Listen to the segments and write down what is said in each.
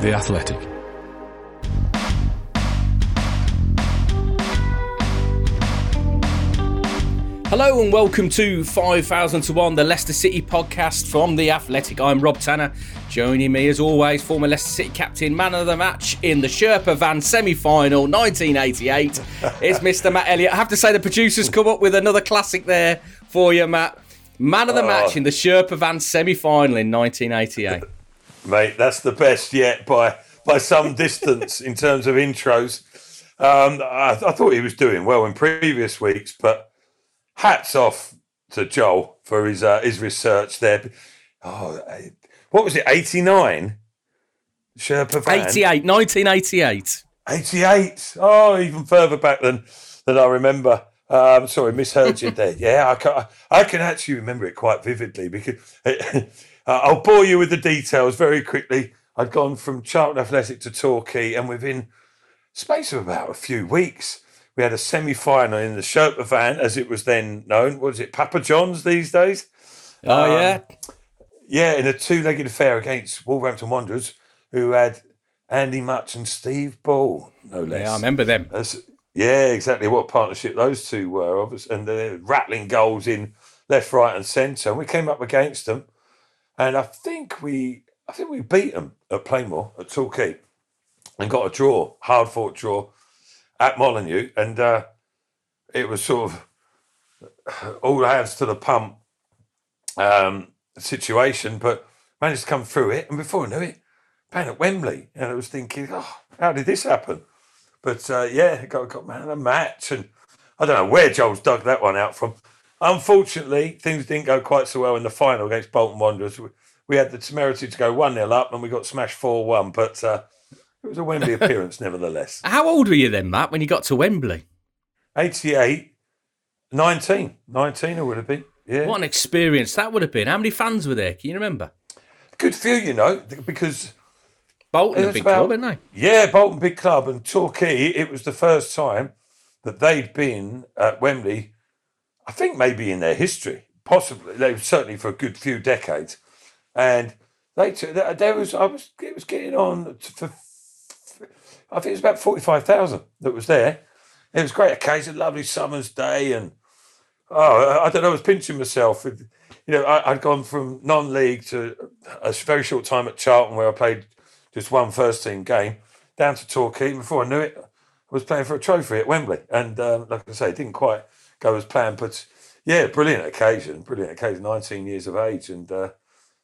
The Athletic. Hello and welcome to 5000 to 1, the Leicester City podcast from The Athletic. I'm Rob Tanner. Joining me as always, former Leicester City captain, man of the match in the Sherpa Van semi final 1988. it's Mr. Matt Elliott. I have to say, the producers come up with another classic there for you, Matt. Man of the oh. match Oh. in the Sherpa Van semi final in 1988. Mate. That's the best yet by by some distance in terms of intros. Um, I, I thought he was doing well in previous weeks, but hats off to Joel for his uh, his research there. Oh, eh, what was it? Eighty nine. Sherpa van. 88, 1988. 88. Oh, even further back than than I remember. Um, sorry, misheard you there. Yeah, I can, I can actually remember it quite vividly because uh, I'll bore you with the details very quickly. I'd gone from Charlton Athletic to Torquay, and within space of about a few weeks, we had a semi-final in the Sherpa van, as it was then known. What was it, Papa John's these days? Oh, Um, yeah. Yeah, in a two-legged affair against Wolverhampton Wanderers, who had Andy Mutch and Steve Bull, no less. Yeah, I remember them. That's, yeah, exactly. What partnership those two were, obviously, and they're rattling goals in left, right, and centre. And we came up against them, and I think we, I think we beat them at Plainmoor at Torquay, and got a draw, hard fought draw at Molineux, and uh, it was sort of all hands to the pump um, situation, but managed to come through it, and before I knew it, playing at Wembley, and I was thinking, oh, how did this happen? But uh, yeah, got got man of the match, and I don't know where Joel's dug that one out from. Unfortunately, things didn't go quite so well in the final against Bolton Wanderers. We, had the temerity to go one 0 up, and we got smashed four one. But uh, it was a Wembley appearance, nevertheless. How old were you then, Matt, when you got to Wembley? 88, 19, 19 it would have been. Yeah, What an experience that would have been. How many fans were there? Can you remember? good few, you know, because Bolton, a big about- club, weren't they? Yeah, Bolton big club and Torquay. It was the first time that they'd been at Wembley. I think maybe in their history, possibly. They certainly for a good few decades, and they there- was I was it was getting on for. I think it was about forty five thousand that was there. It was great occasion, lovely summer's day, and oh, I- don't know, I was pinching myself. With, you know, I, I'd gone from non-league to a very short time at Charlton, where I played just one first team game, down to Torquay. Before I knew it, I was playing for a trophy at Wembley, and um, like I say, didn't quite go as planned. But yeah, brilliant occasion, brilliant occasion. Nineteen years of age, and uh,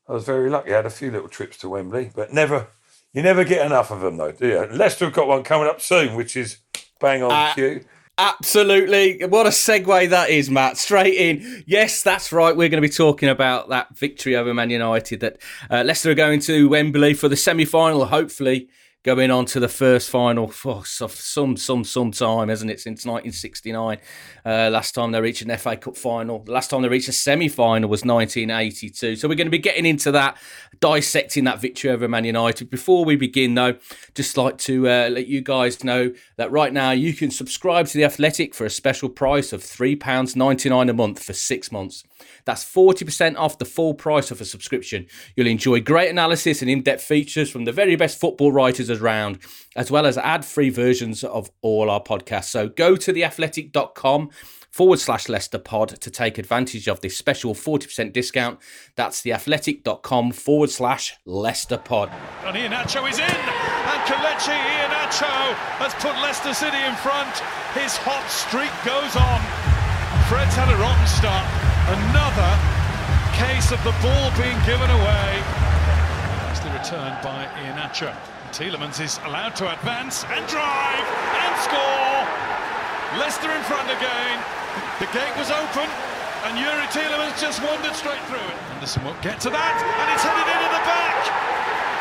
I was very lucky. I had a few little trips to Wembley, but never. You never get enough of them, though, do you? Leicester have got one coming up soon, which is bang on Uh, cue. Absolutely. What a segue that is, Matt. Straight in. Yes, that's right. We're going to be talking about that victory over Man United that uh, Leicester are going to Wembley for the semi final, hopefully going on to the first final for some some some time, hasn't it? Since 1969, uh, last time they reached an FA Cup final. The last time they reached a semi final was 1982. So we're going to be getting into that, dissecting that victory over Man United. Before we begin, though, just like to uh, let you guys know that right now you can subscribe to the Athletic for a special price of three pounds ninety nine a month for six months. That's 40% off the full price of a subscription. You'll enjoy great analysis and in depth features from the very best football writers around, as well as ad free versions of all our podcasts. So go to theathletic.com forward slash Leicester pod to take advantage of this special 40% discount. That's theathletic.com forward slash Leicester pod. And Iheanacho is in, and Kelechi Iheanacho has put Leicester City in front. His hot streak goes on. Fred's had a rotten start. Another case of the ball being given away return by Iheanacho. Tielemans is allowed to advance and drive and score. Leicester in front again. The gate was open and Youri Tielemans just wandered straight through it. Henderson won't get to that and it's headed into the back.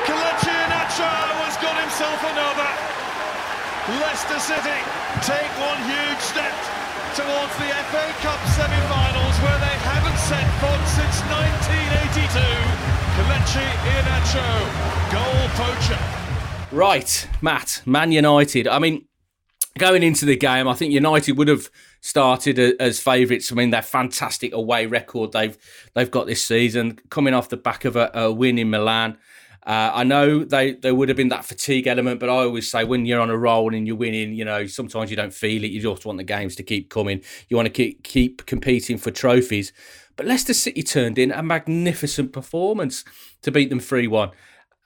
Kelechi Iheanacho has got himself another. Leicester City take one huge step towards the FA Cup semi-finals where they haven't set foot since 1982. Iheanacho, goal poacher. Right, Matt, Man United. I mean, going into the game, I think United would have started as favourites. I mean, their fantastic away record they've they've got this season, coming off the back of a, a win in Milan. Uh, I know they there would have been that fatigue element, but I always say when you're on a roll and you're winning, you know, sometimes you don't feel it. You just want the games to keep coming. You want to keep keep competing for trophies. But Leicester City turned in a magnificent performance to beat them three one.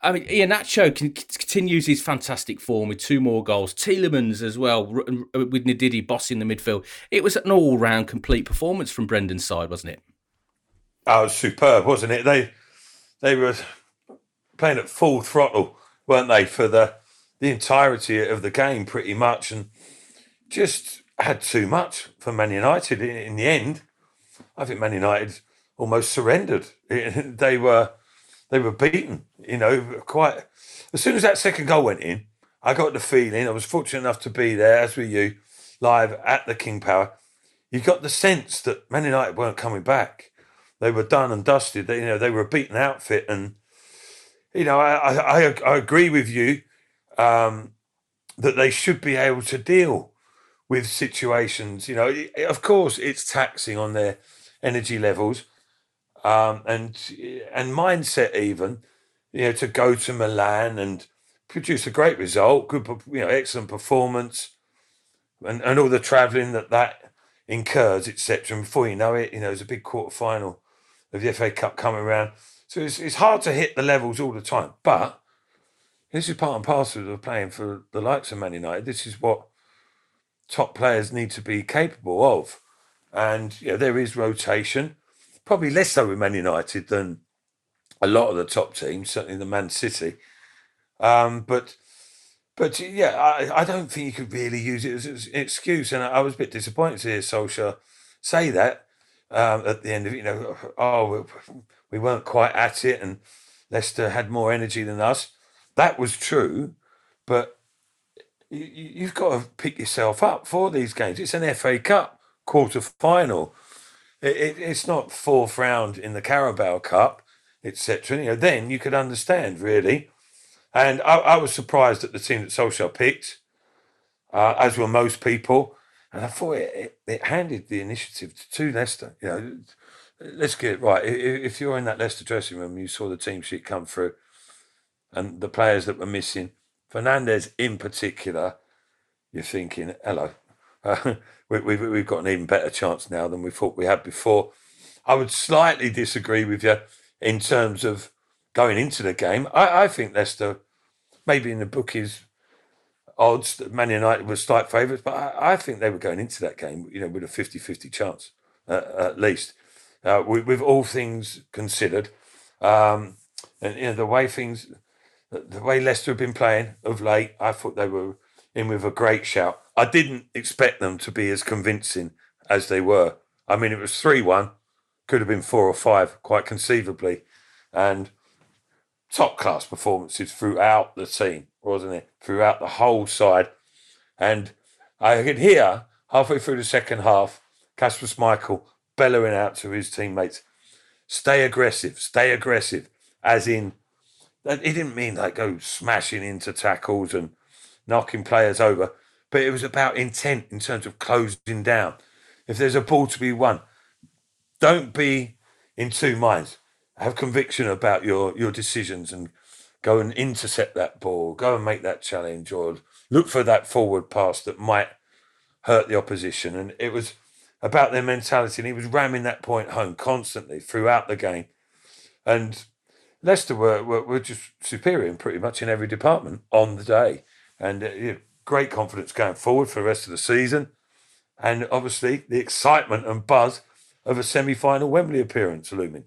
I mean, Iheanacho continues his fantastic form with two more goals. Tielemans as well, with Ndidi bossing the midfield. It was an all-round complete performance from Brendan's side, wasn't it? Oh, it was superb, wasn't it? They they were playing at full throttle, weren't they, for the the entirety of the game, pretty much, and just had too much for Man United. In the end, I think Man United almost surrendered. They were they were beaten. You know, quite as soon as that second goal went in, I got the feeling. I was fortunate enough to be there, as were you, live at the King Power. You got the sense that Man United weren't coming back. They were done and dusted. They, you know, they were a beaten outfit, and you know, I I, I agree with you um, that they should be able to deal with situations. You know, of course, it's taxing on their energy levels um, and and mindset even. You know, to go to Milan and produce a great result, good, you know, excellent performance, and, and all the travelling that that incurs, etc. And before you know it, you know, there's a big quarter final of the FA Cup coming around. So it's, it's hard to hit the levels all the time. But this is part and parcel of playing for the likes of Man United. This is what top players need to be capable of. And you know, there is rotation probably less so with Man United than a lot of the top teams, certainly the Man City. Um, but but yeah, I, I don't think you could really use it as, an excuse. And I, I, was a bit disappointed to hear Solskjaer say that um, at the end of it. You know, oh, we weren't quite at it, and Leicester had more energy than us. That was true, but you, you've got to pick yourself up for these games. It's an FA Cup quarter final it, it, it's not fourth round in the Carabao Cup, etc. You know, then you could understand really. And I, I was surprised at the team that Solskjaer picked, uh, as were most people. And I thought it, it, it handed the initiative to to Leicester. You know, let's get it right. If you're in that Leicester dressing room, you saw the team sheet come through, and the players that were missing, Fernandes in particular, you're thinking, hello, uh, we, we've, we've got an even better chance now than we thought we had before. I would slightly disagree with you in terms of going into the game. I, I think Leicester, maybe in the bookies odds that Man United were slight favourites, but I, I, think they were going into that game, you know, with a 50-50 chance uh, at least. Uh, with, with, all things considered, um, and you know the way things, the way Leicester have been playing of late, I thought they were in with a great shout. I didn't expect them to be as convincing as they were. I mean, it was 3 1, could have been 4 or 5, quite conceivably. And top class performances throughout the team, wasn't it? Throughout the whole side. And I could hear halfway through the second half, Kasper Schmeichel bellowing out to his teammates, stay aggressive, stay aggressive, as in, he didn't mean like go smashing into tackles and knocking players over, but it was about intent in terms of closing down. If there's a ball to be won, don't be in two minds. Have conviction about your your decisions and go and intercept that ball, go and make that challenge, or look for that forward pass that might hurt the opposition. And it was about their mentality, and he was ramming that point home constantly throughout the game. And Leicester were, were, were just superior in pretty much in every department on the day and uh, great confidence going forward for the rest of the season. And obviously, the excitement and buzz of a semi final Wembley appearance looming.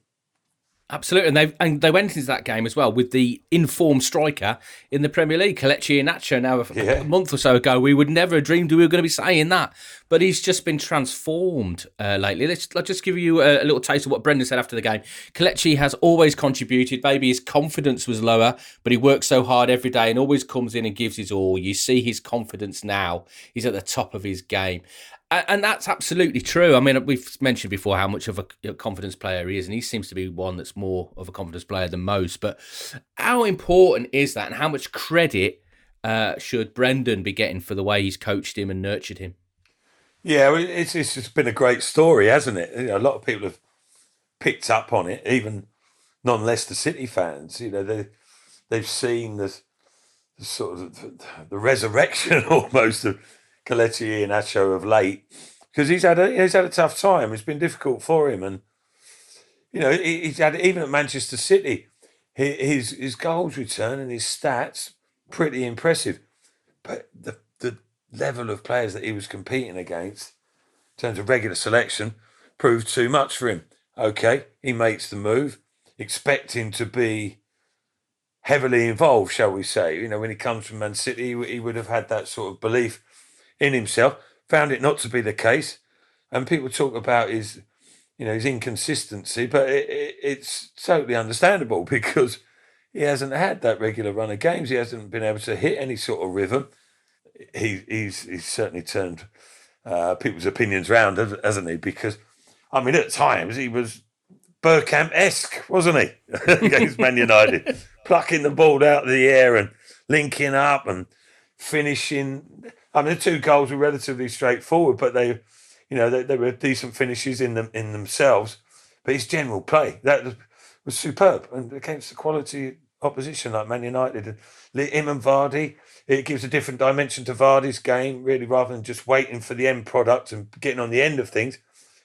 Absolutely, and they and they went into that game as well with the informed striker in the Premier League, Kelechi Iheanacho. Now, a, yeah. a month or so ago, we would never have dreamed we were going to be saying that, but he's just been transformed uh, lately. Let's, let's just give you a, a, little taste of what Brendan said after the game. Kelechi has always contributed. Maybe his confidence was lower, but he works so hard every day and always comes in and gives his all. You see his confidence now; he's at the top of his game and that's absolutely true. I mean, we've mentioned before how much of a confidence player he is, and he seems to be one that's more of a confidence player than most. But how important is that, and how much credit uh, should Brendan be getting for the way he's coached him and nurtured him? Yeah, it's it's just been a great story, hasn't it? You know, a lot of people have picked up on it, even non-Leicester City fans. You know, they they've seen the, the sort of the, the resurrection almost of Kelechi Iheanacho of late because he's had a he's had a tough time. It's been difficult for him, and you know he's had even at Manchester City, his his goals return and his stats pretty impressive, but the the level of players that he was competing against in terms of regular selection proved too much for him. Okay, he makes the move, expect him to be heavily involved, shall we say? You know, when he comes from Man City, he would have had that sort of belief in himself. Found it not to be the case, and people talk about his, you know, his inconsistency, but it, it, it's totally understandable because he hasn't had that regular run of games. He hasn't been able to hit any sort of rhythm. He, he's he's certainly turned uh, people's opinions round, hasn't he? Because I mean, at times he was Bergkamp esque, wasn't he, against Man United, plucking the ball out of the air and linking up and finishing. I mean, the two goals were relatively straightforward, but they, you know, they, they were decent finishes in them in themselves. But his general play that was superb, and against the quality opposition like Man United, him and Vardy, it gives a different dimension to Vardy's game. Really, rather than just waiting for the end product and getting on the end of things,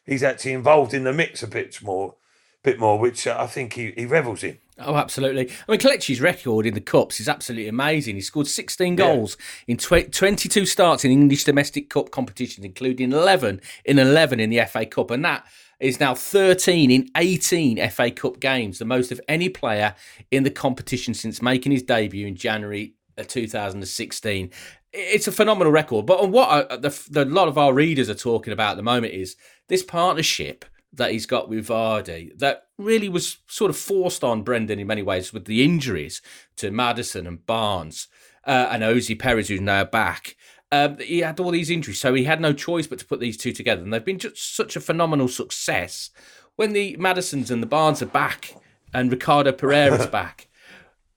he's actually involved in the mix a bit more, bit more, which uh, I think he, he revels in. Oh, absolutely. I mean, Kelechi's record in the Cups is absolutely amazing. He scored 16 goals yeah. in tw- 22 starts in English domestic cup competitions, including 11 in 11 in the FA Cup. And that is now 13 in 18 FA Cup games, the most of any player in the competition since making his debut in January 2016. It's a phenomenal record. But what I, the, the, a lot of our readers are talking about at the moment is this partnership that he's got with Vardy that really was sort of forced on Brendan in many ways with the injuries to Madison and Barnes uh, and Ayoze Perez, who's now back. Um, he had all these injuries, so he had no choice but to put these two together. And they've been just such a phenomenal success. When the Madisons and the Barnes are back and Ricardo Pereira's back,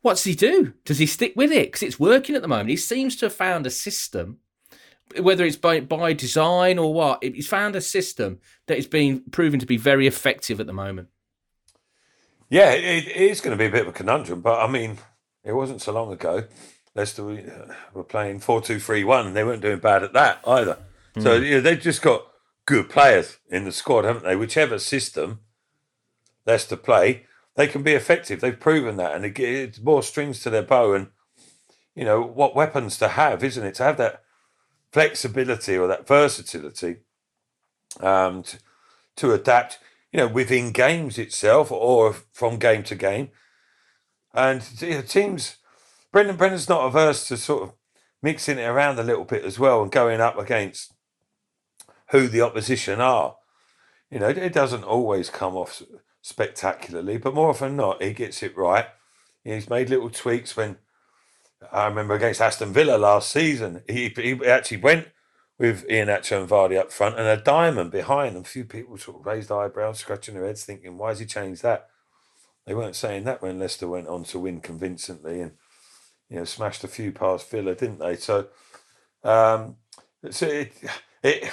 what's he do? Does he stick with it? Because it's working at the moment. He seems to have found a system whether it's by by design or what, he's found a system that is being proven to be very effective at the moment. Yeah, it, it is going to be a bit of a conundrum, but I mean, it wasn't so long ago. Leicester were playing four two three one, and they weren't doing bad at that either. Mm. So you know, they've just got good players in the squad, haven't they? Whichever system Leicester play, they can be effective. They've proven that, and it, it's more strings to their bow. And you know what weapons to have, isn't it? To have that flexibility or that versatility um, to, to adapt, you know, within games itself or from game to game. And you know, teams, Brendan Brendan's not averse to sort of mixing it around a little bit as well and going up against who the opposition are. You know, it doesn't always come off spectacularly, but more often not, he gets it right. He's made little tweaks when I remember against Aston Villa last season, he, he actually went with Ian Iheanacho and Vardy up front and a diamond behind. And a few people sort of raised eyebrows, scratching their heads, thinking, why has he changed that? They weren't saying that when Leicester went on to win convincingly and you know smashed a few past Villa, didn't they? So, um, so it, it,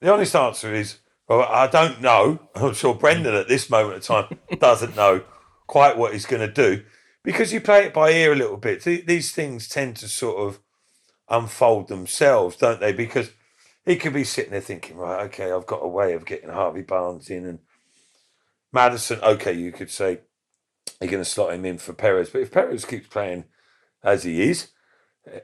the honest answer is, well, I don't know. I'm sure Brendan at this moment of time doesn't know quite what he's going to do because you play it by ear a little bit. These things tend to sort of unfold themselves, don't they? Because he could be sitting there thinking, right, okay, I've got a way of getting Harvey Barnes in and Madison. Okay, you could say you're going to slot him in for Perez, but if Perez keeps playing as he is, eh,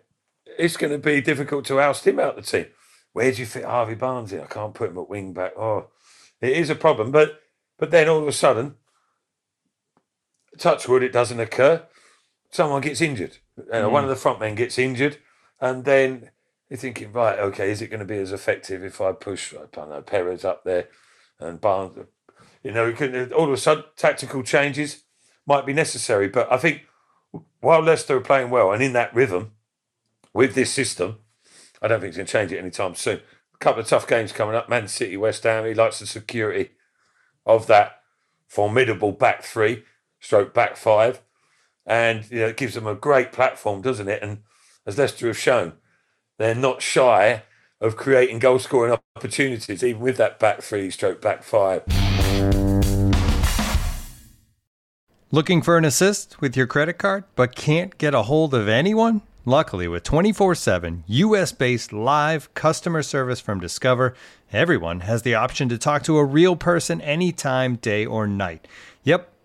it's going to be difficult to oust him out of the team. Where do you fit Harvey Barnes in? I can't put him at wing back. Oh, it is a problem. But but then all of a sudden, touch wood, it doesn't occur. Someone gets injured. Uh, One of the front men gets injured, and then you're thinking, right, okay, is it going to be as effective if I push, I don't know, Perez up there and Barnes? You know, can, all of a sudden, tactical changes might be necessary. But I think while Leicester are playing well and in that rhythm with this system, I don't think it's going to change it anytime soon. A couple of tough games coming up Man City, West Ham. He likes the security of that formidable back three, stroke back five. And you know, it gives them a great platform, doesn't it? And as Leicester have shown, they're not shy of creating goal scoring opportunities, even with that back three, stroke back five. Looking for an assist with your credit card but can't get a hold of anyone? Luckily, with 24 7 US based live customer service from Discover, everyone has the option to talk to a real person anytime, day or night. Yep,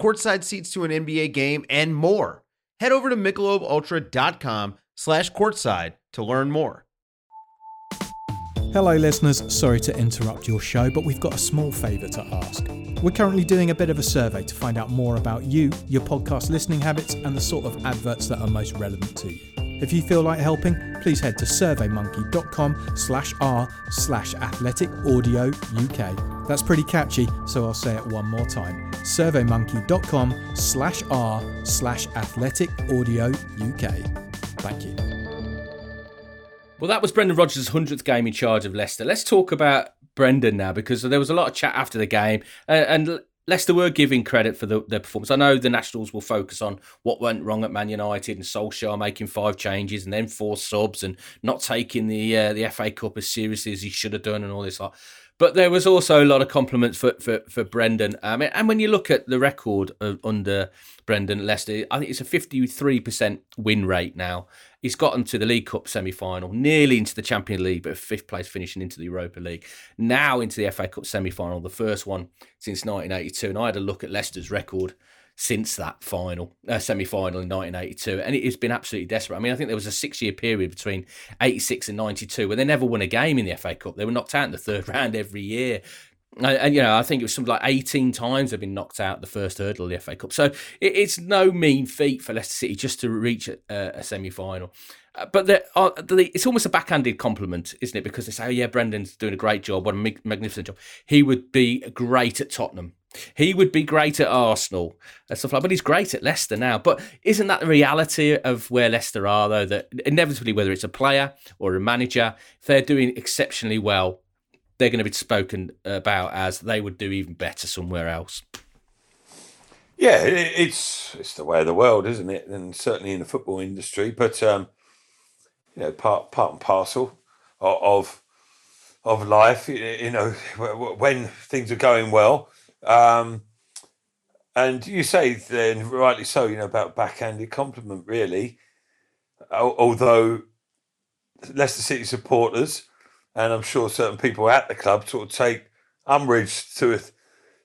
courtside seats to an NBA game, and more. Head over to michelobultra.com slash courtside to learn more. Hello, listeners. Sorry to interrupt your show, but we've got a small favour to ask. We're currently doing a bit of a survey to find out more about you, your podcast listening habits, and the sort of adverts that are most relevant to you. If you feel like helping, please head to surveymonkey.com slash r slash athletic audio UK. That's pretty catchy, so I'll say it one more time. surveymonkey.com slash r slash athletic audio UK. Thank you. Well, that was Brendan Rodgers' 100th game in charge of Leicester. Let's talk about Brendan now because there was a lot of chat after the game. Uh, and Leicester were giving credit for the, their performance. I know the Nationals will focus on what went wrong at Man United and Solskjaer making five changes and then four subs and not taking the uh, the FA Cup as seriously as he should have done and all this lot. But there was also a lot of compliments for for, for Brendan. Um, and when you look at the record of, under Brendan Leicester, I think it's a fifty three percent win rate now. He's gotten to the League Cup semi final, nearly into the Champions League, but fifth place finishing into the Europa League. Now into the FA Cup semi final, the first one since 1982. And I had a look at Leicester's record since that final, uh, semi final in 1982. And it has been absolutely desperate. I mean, I think there was a six year period between 86 and 92 where they never won a game in the FA Cup. They were knocked out in the third round every year. And, you know, I think it was something like 18 times they've been knocked out the first hurdle of the FA Cup. So it, it's no mean feat for Leicester City just to reach a, a semi final. Uh, but the, it's almost a backhanded compliment, isn't it? Because they say, oh, yeah, Brendan's doing a great job. What a mag- magnificent job. He would be great at Tottenham. He would be great at Arsenal and stuff like but he's great at Leicester now. But isn't that the reality of where Leicester are, though? That inevitably, whether it's a player or a manager, if they're doing exceptionally well, they're going to be spoken about as they would do even better somewhere else. Yeah, it's it's the way of the world, isn't it? And certainly in the football industry, but um, you know, part part and parcel of of life. You know, when things are going well, um, and you say then rightly so. You know about backhanded compliment, really. Although Leicester City supporters and I'm sure certain people at the club sort of take umbrage to a,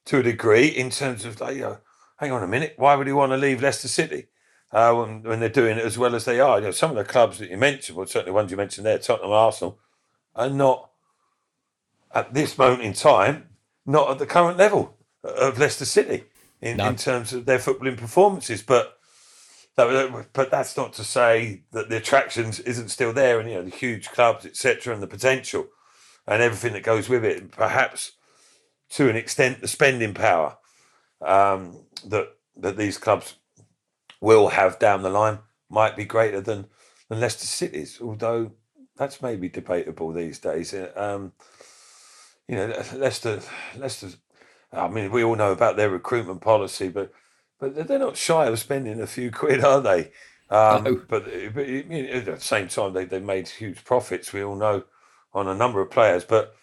to a degree in terms of like, you know, hang on a minute, why would he want to leave Leicester City uh, when, when, they're doing it as well as they are? You know, some of the clubs that you mentioned, well, certainly ones you mentioned there, Tottenham, Arsenal, are not at this moment in time not at the current level of Leicester City in, no. in terms of their footballing performances, but. But that's not to say that the attractions isn't still there, and you know the huge clubs, etc., and the potential, and everything that goes with it. And perhaps, to an extent, the spending power um, that that these clubs will have down the line might be greater than than Leicester City's. Although that's maybe debatable these days. Um, you know, Leicester, Leicester. I mean, we all know about their recruitment policy, but but they're not shy of spending a few quid, are they? Um, no. But, but at the same time, they they made huge profits. We all know on a number of players, but.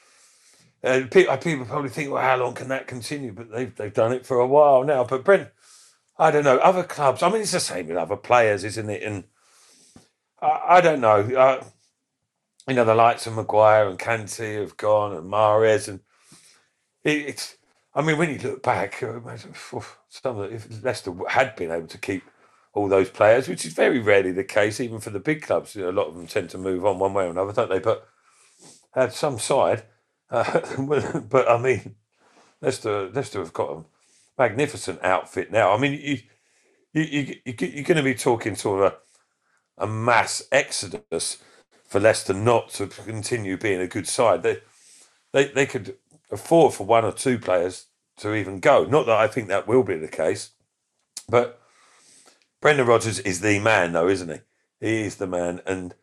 Uh, people, people probably think, well, how long can that continue? But they've they've done it for a while now. But Brent, I don't know other clubs. I mean, it's the same with other players, isn't it? And I, I don't know. Uh, you know, the likes of Maguire and Kanté have gone, and Mahrez, and it, it's. I mean, when you look back, uh, some of the, if Leicester had been able to keep all those players, which is very rarely the case, even for the big clubs. You know, a lot of them tend to move on one way or another, don't they? But had some side. Uh, but I mean, Leicester, Leicester have got a magnificent outfit now. I mean, you, you, you, you are going to be talking of a, a mass exodus for Leicester not to continue being a good side. They, they, they could afford for one or two players to even go. Not that I think that will be the case, but Brendan Rodgers is the man, though, isn't he? He is the man, and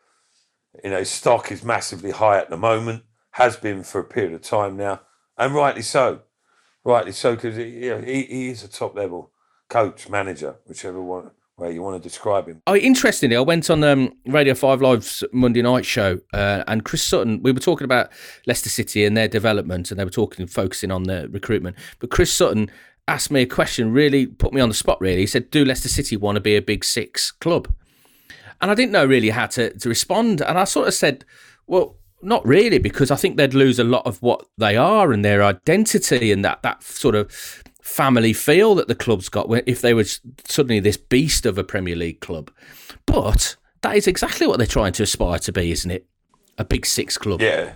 you know, stock is massively high at the moment. Has been for a period of time now, and rightly so rightly so, because you know, he, he is a top level coach, manager, whichever one way you want to describe him. Oh, interestingly, I went on um, Radio 5 Live's Monday night show, uh, and Chris Sutton, we were talking about Leicester City and their development, and they were talking, focusing on the recruitment. But Chris Sutton asked me a question, really put me on the spot, really. He said, Do Leicester City want to be a big six club? And I didn't know really how to, to respond. And I sort of said, Well, not really, because I think they'd lose a lot of what they are and their identity and that that sort of family feel that the club's got if they were suddenly this beast of a Premier League club. But that is exactly what they're trying to aspire to be, isn't it? A big six club. Yeah,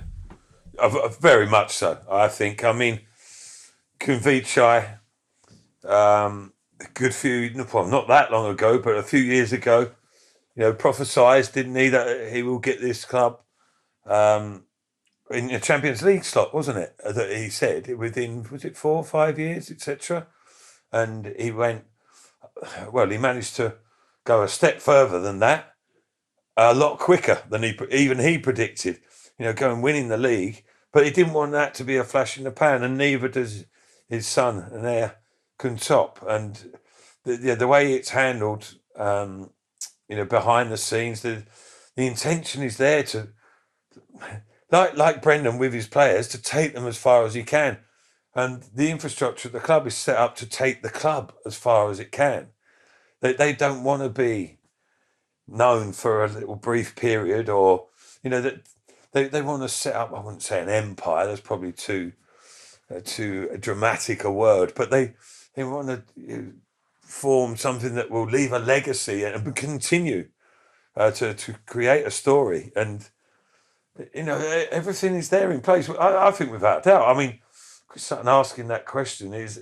very much so. I think. I mean, Khun um, a good few, well, not that long ago, but a few years ago, you know, prophesied, didn't he, that he will get this club um, in the Champions League slot, wasn't it? Uh, that he said within was it four or five years, etc. And he went well. He managed to go a step further than that, a lot quicker than he even he predicted. You know, going winning the league, but he didn't want that to be a flash in the pan, and neither does his son and heir Khun Top. And the, the, the way it's handled, um, you know, behind the scenes, the the intention is there to like like Brendan with his players to take them as far as he can. And the infrastructure of the club is set up to take the club as far as it can. They they don't want to be known for a little brief period or you know that they, they want to set up I wouldn't say an empire that's probably too uh, too dramatic a word but they they want to you know, form something that will leave a legacy and continue uh, to to create a story and you know, everything is there in place. I, I think without doubt. I mean, Sutton asking that question is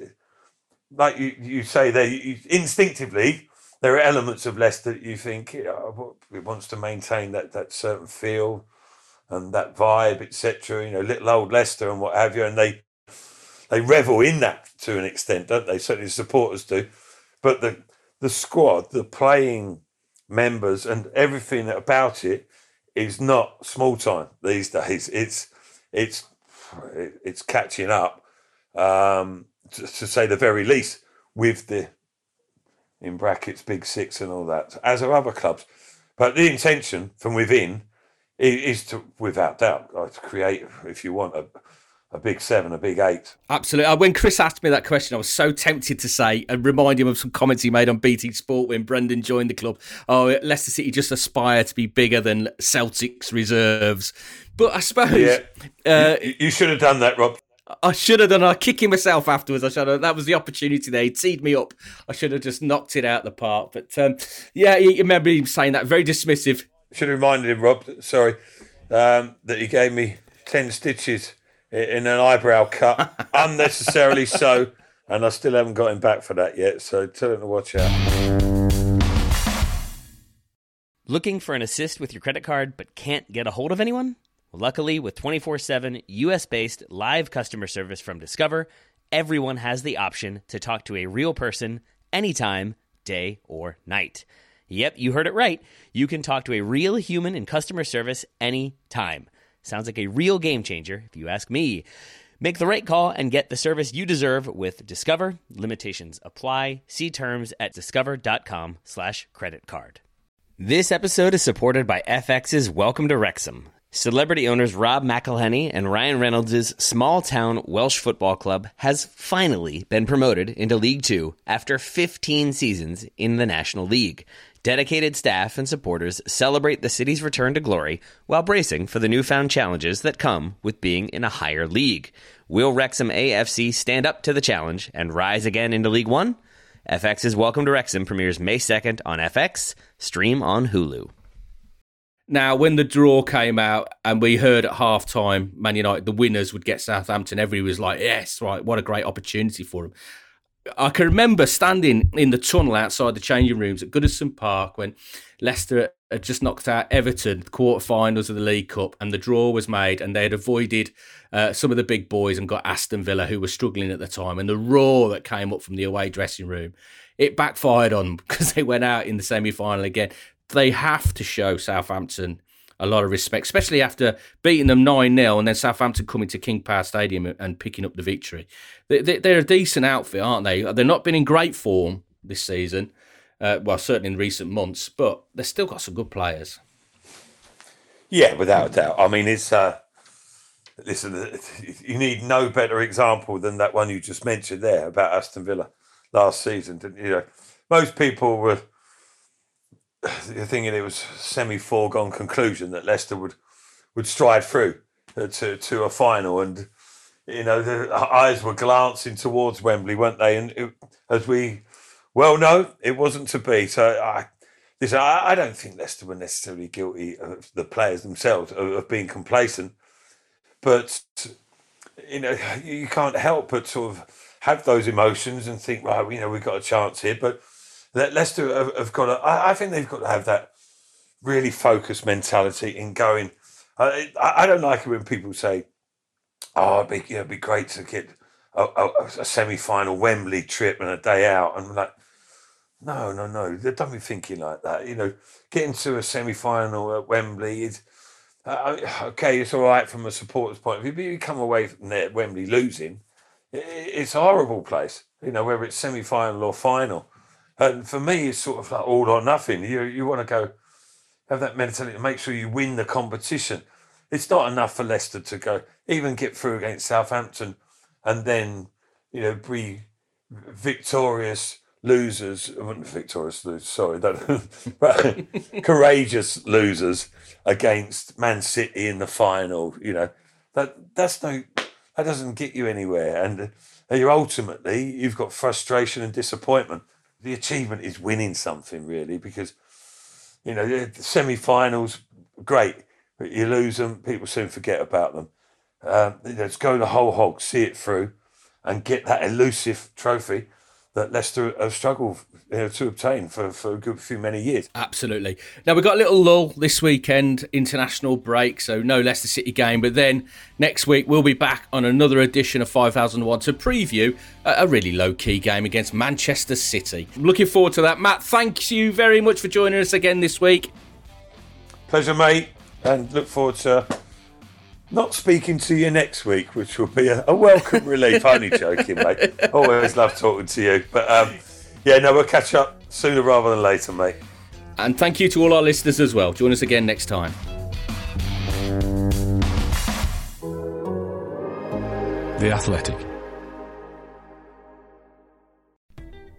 like you, you say there, you, instinctively, there are elements of Leicester that you think it wants to maintain that, that certain feel and that vibe, etc. You know, little old Leicester and what have you, and they they revel in that to an extent, don't they? Certainly, the supporters do. But the the squad, the playing members, and everything about it is not small time these days. It's it's it's catching up, um, to, to, say the very least, with the in brackets big six and all that, as are other clubs. But the intention from within is to, without doubt, to create, if you want, a, a big seven, a big eight. Absolutely. Uh, when Chris asked me that question, I was so tempted to say and remind him of some comments he made on BT Sport when Brendan joined the club. Oh, Leicester City just aspire to be bigger than Celtic's reserves. But I suppose yeah. Uh, you, you, should have done that, Rob. I should have done. I kicking myself afterwards. I should have. That was the opportunity there. He teed me up. I should have just knocked it out the park. But um, yeah, you remember him saying that very dismissive. Should have reminded him, Rob. Sorry, um, that he gave me ten stitches in an eyebrow cut, unnecessarily so. And I still haven't got him back for that yet. So tell him to watch out. Looking for an assist with your credit card but can't get a hold of anyone? Luckily, with 24 7 US based live customer service from Discover, everyone has the option to talk to a real person anytime, day or night. Yep, you heard it right. You can talk to a real human in customer service anytime. Sounds like a real game changer, if you ask me. Make the right call and get the service you deserve with Discover. Limitations apply. See terms at discover.com slash credit card. This episode is supported by FX's Welcome to Wrexham. Celebrity owners Rob McElhenney and Ryan Reynolds' small town Welsh football club has finally been promoted into League Two after 15 seasons in the National League. Dedicated staff and supporters celebrate the city's return to glory while bracing for the newfound challenges that come with being in a higher league. Will Wrexham AFC stand up to the challenge and rise again into League One? FX's Welcome to Wrexham premieres May 2nd on FX, stream on Hulu. Now, when the draw came out and we heard at half time Man United, the winners would get Southampton, everybody was like, yes, right, what a great opportunity for them. I can remember standing in the tunnel outside the changing rooms at Goodison Park when Leicester had just knocked out Everton, the quarterfinals of the League Cup, and the draw was made, and they had avoided uh, some of the big boys and got Aston Villa, who were struggling at the time, and the roar that came up from the away dressing room, it backfired on them because they went out in the semi final again. They have to show Southampton a lot of respect, especially after beating them 9 0 and then Southampton coming to King Power Stadium and picking up the victory. They're a decent outfit, aren't they? They've not been in great form this season, uh, well, certainly in recent months, but they've still got some good players. Yeah, without doubt. I mean, it's. Uh, listen, you need no better example than that one you just mentioned there about Aston Villa last season. Didn't you? you know, most people were you're thinking it was semi foregone conclusion that Leicester would would stride through uh, to to a final, and you know the eyes were glancing towards Wembley, weren't they? And it, as we well know, it wasn't to be. So I. This, I, I don't think Leicester were necessarily guilty of the players themselves of, of being complacent, but you know you can't help but sort of have those emotions and think, right, you know, we've got a chance here. But Leicester have, have got. To, I, I, think they've got to have that really focused mentality in going. I, I don't like it when people say, "Oh, it'd be, you know, it'd be great to get a, a, a semi-final Wembley trip and a day out." And I'm like, no, no, no, don't be thinking like that. You know, getting to a semi-final at Wembley is uh, okay. It's all right from a supporter's point of view, but you come away from there Wembley losing, it's a horrible place. You know, whether it's semi-final or final. And for me, it's sort of like all or nothing. You you want to go have that mentality to make sure you win the competition. It's not enough for Leicester to go even get through against Southampton and then you know be victorious losers. I wouldn't victorious losers. Sorry, but courageous losers against Man City in the final. You know that that's no that doesn't get you anywhere, and uh, you ultimately you've got frustration and disappointment the achievement is winning something really because you know the semi-finals great. But you lose them people soon forget about them. Um, let's go the whole hog see it through and get that elusive trophy that Leicester have struggled you know, to obtain for, for a good few many years. Absolutely. Now we've got a little lull this weekend, international break, so no Leicester City game. But then next week we'll be back on another edition of 5001 to preview a, a really low key game against Manchester City. I'm looking forward to that. Matt, thank you very much for joining us again this week. Pleasure, mate, and look forward to not speaking to you next week, which will be a, a welcome relief. Only joking, mate. Always love talking to you. But um, yeah, no, we'll catch up sooner rather than later, mate. And thank you to all our listeners as well. Join us again next time. The Athletic.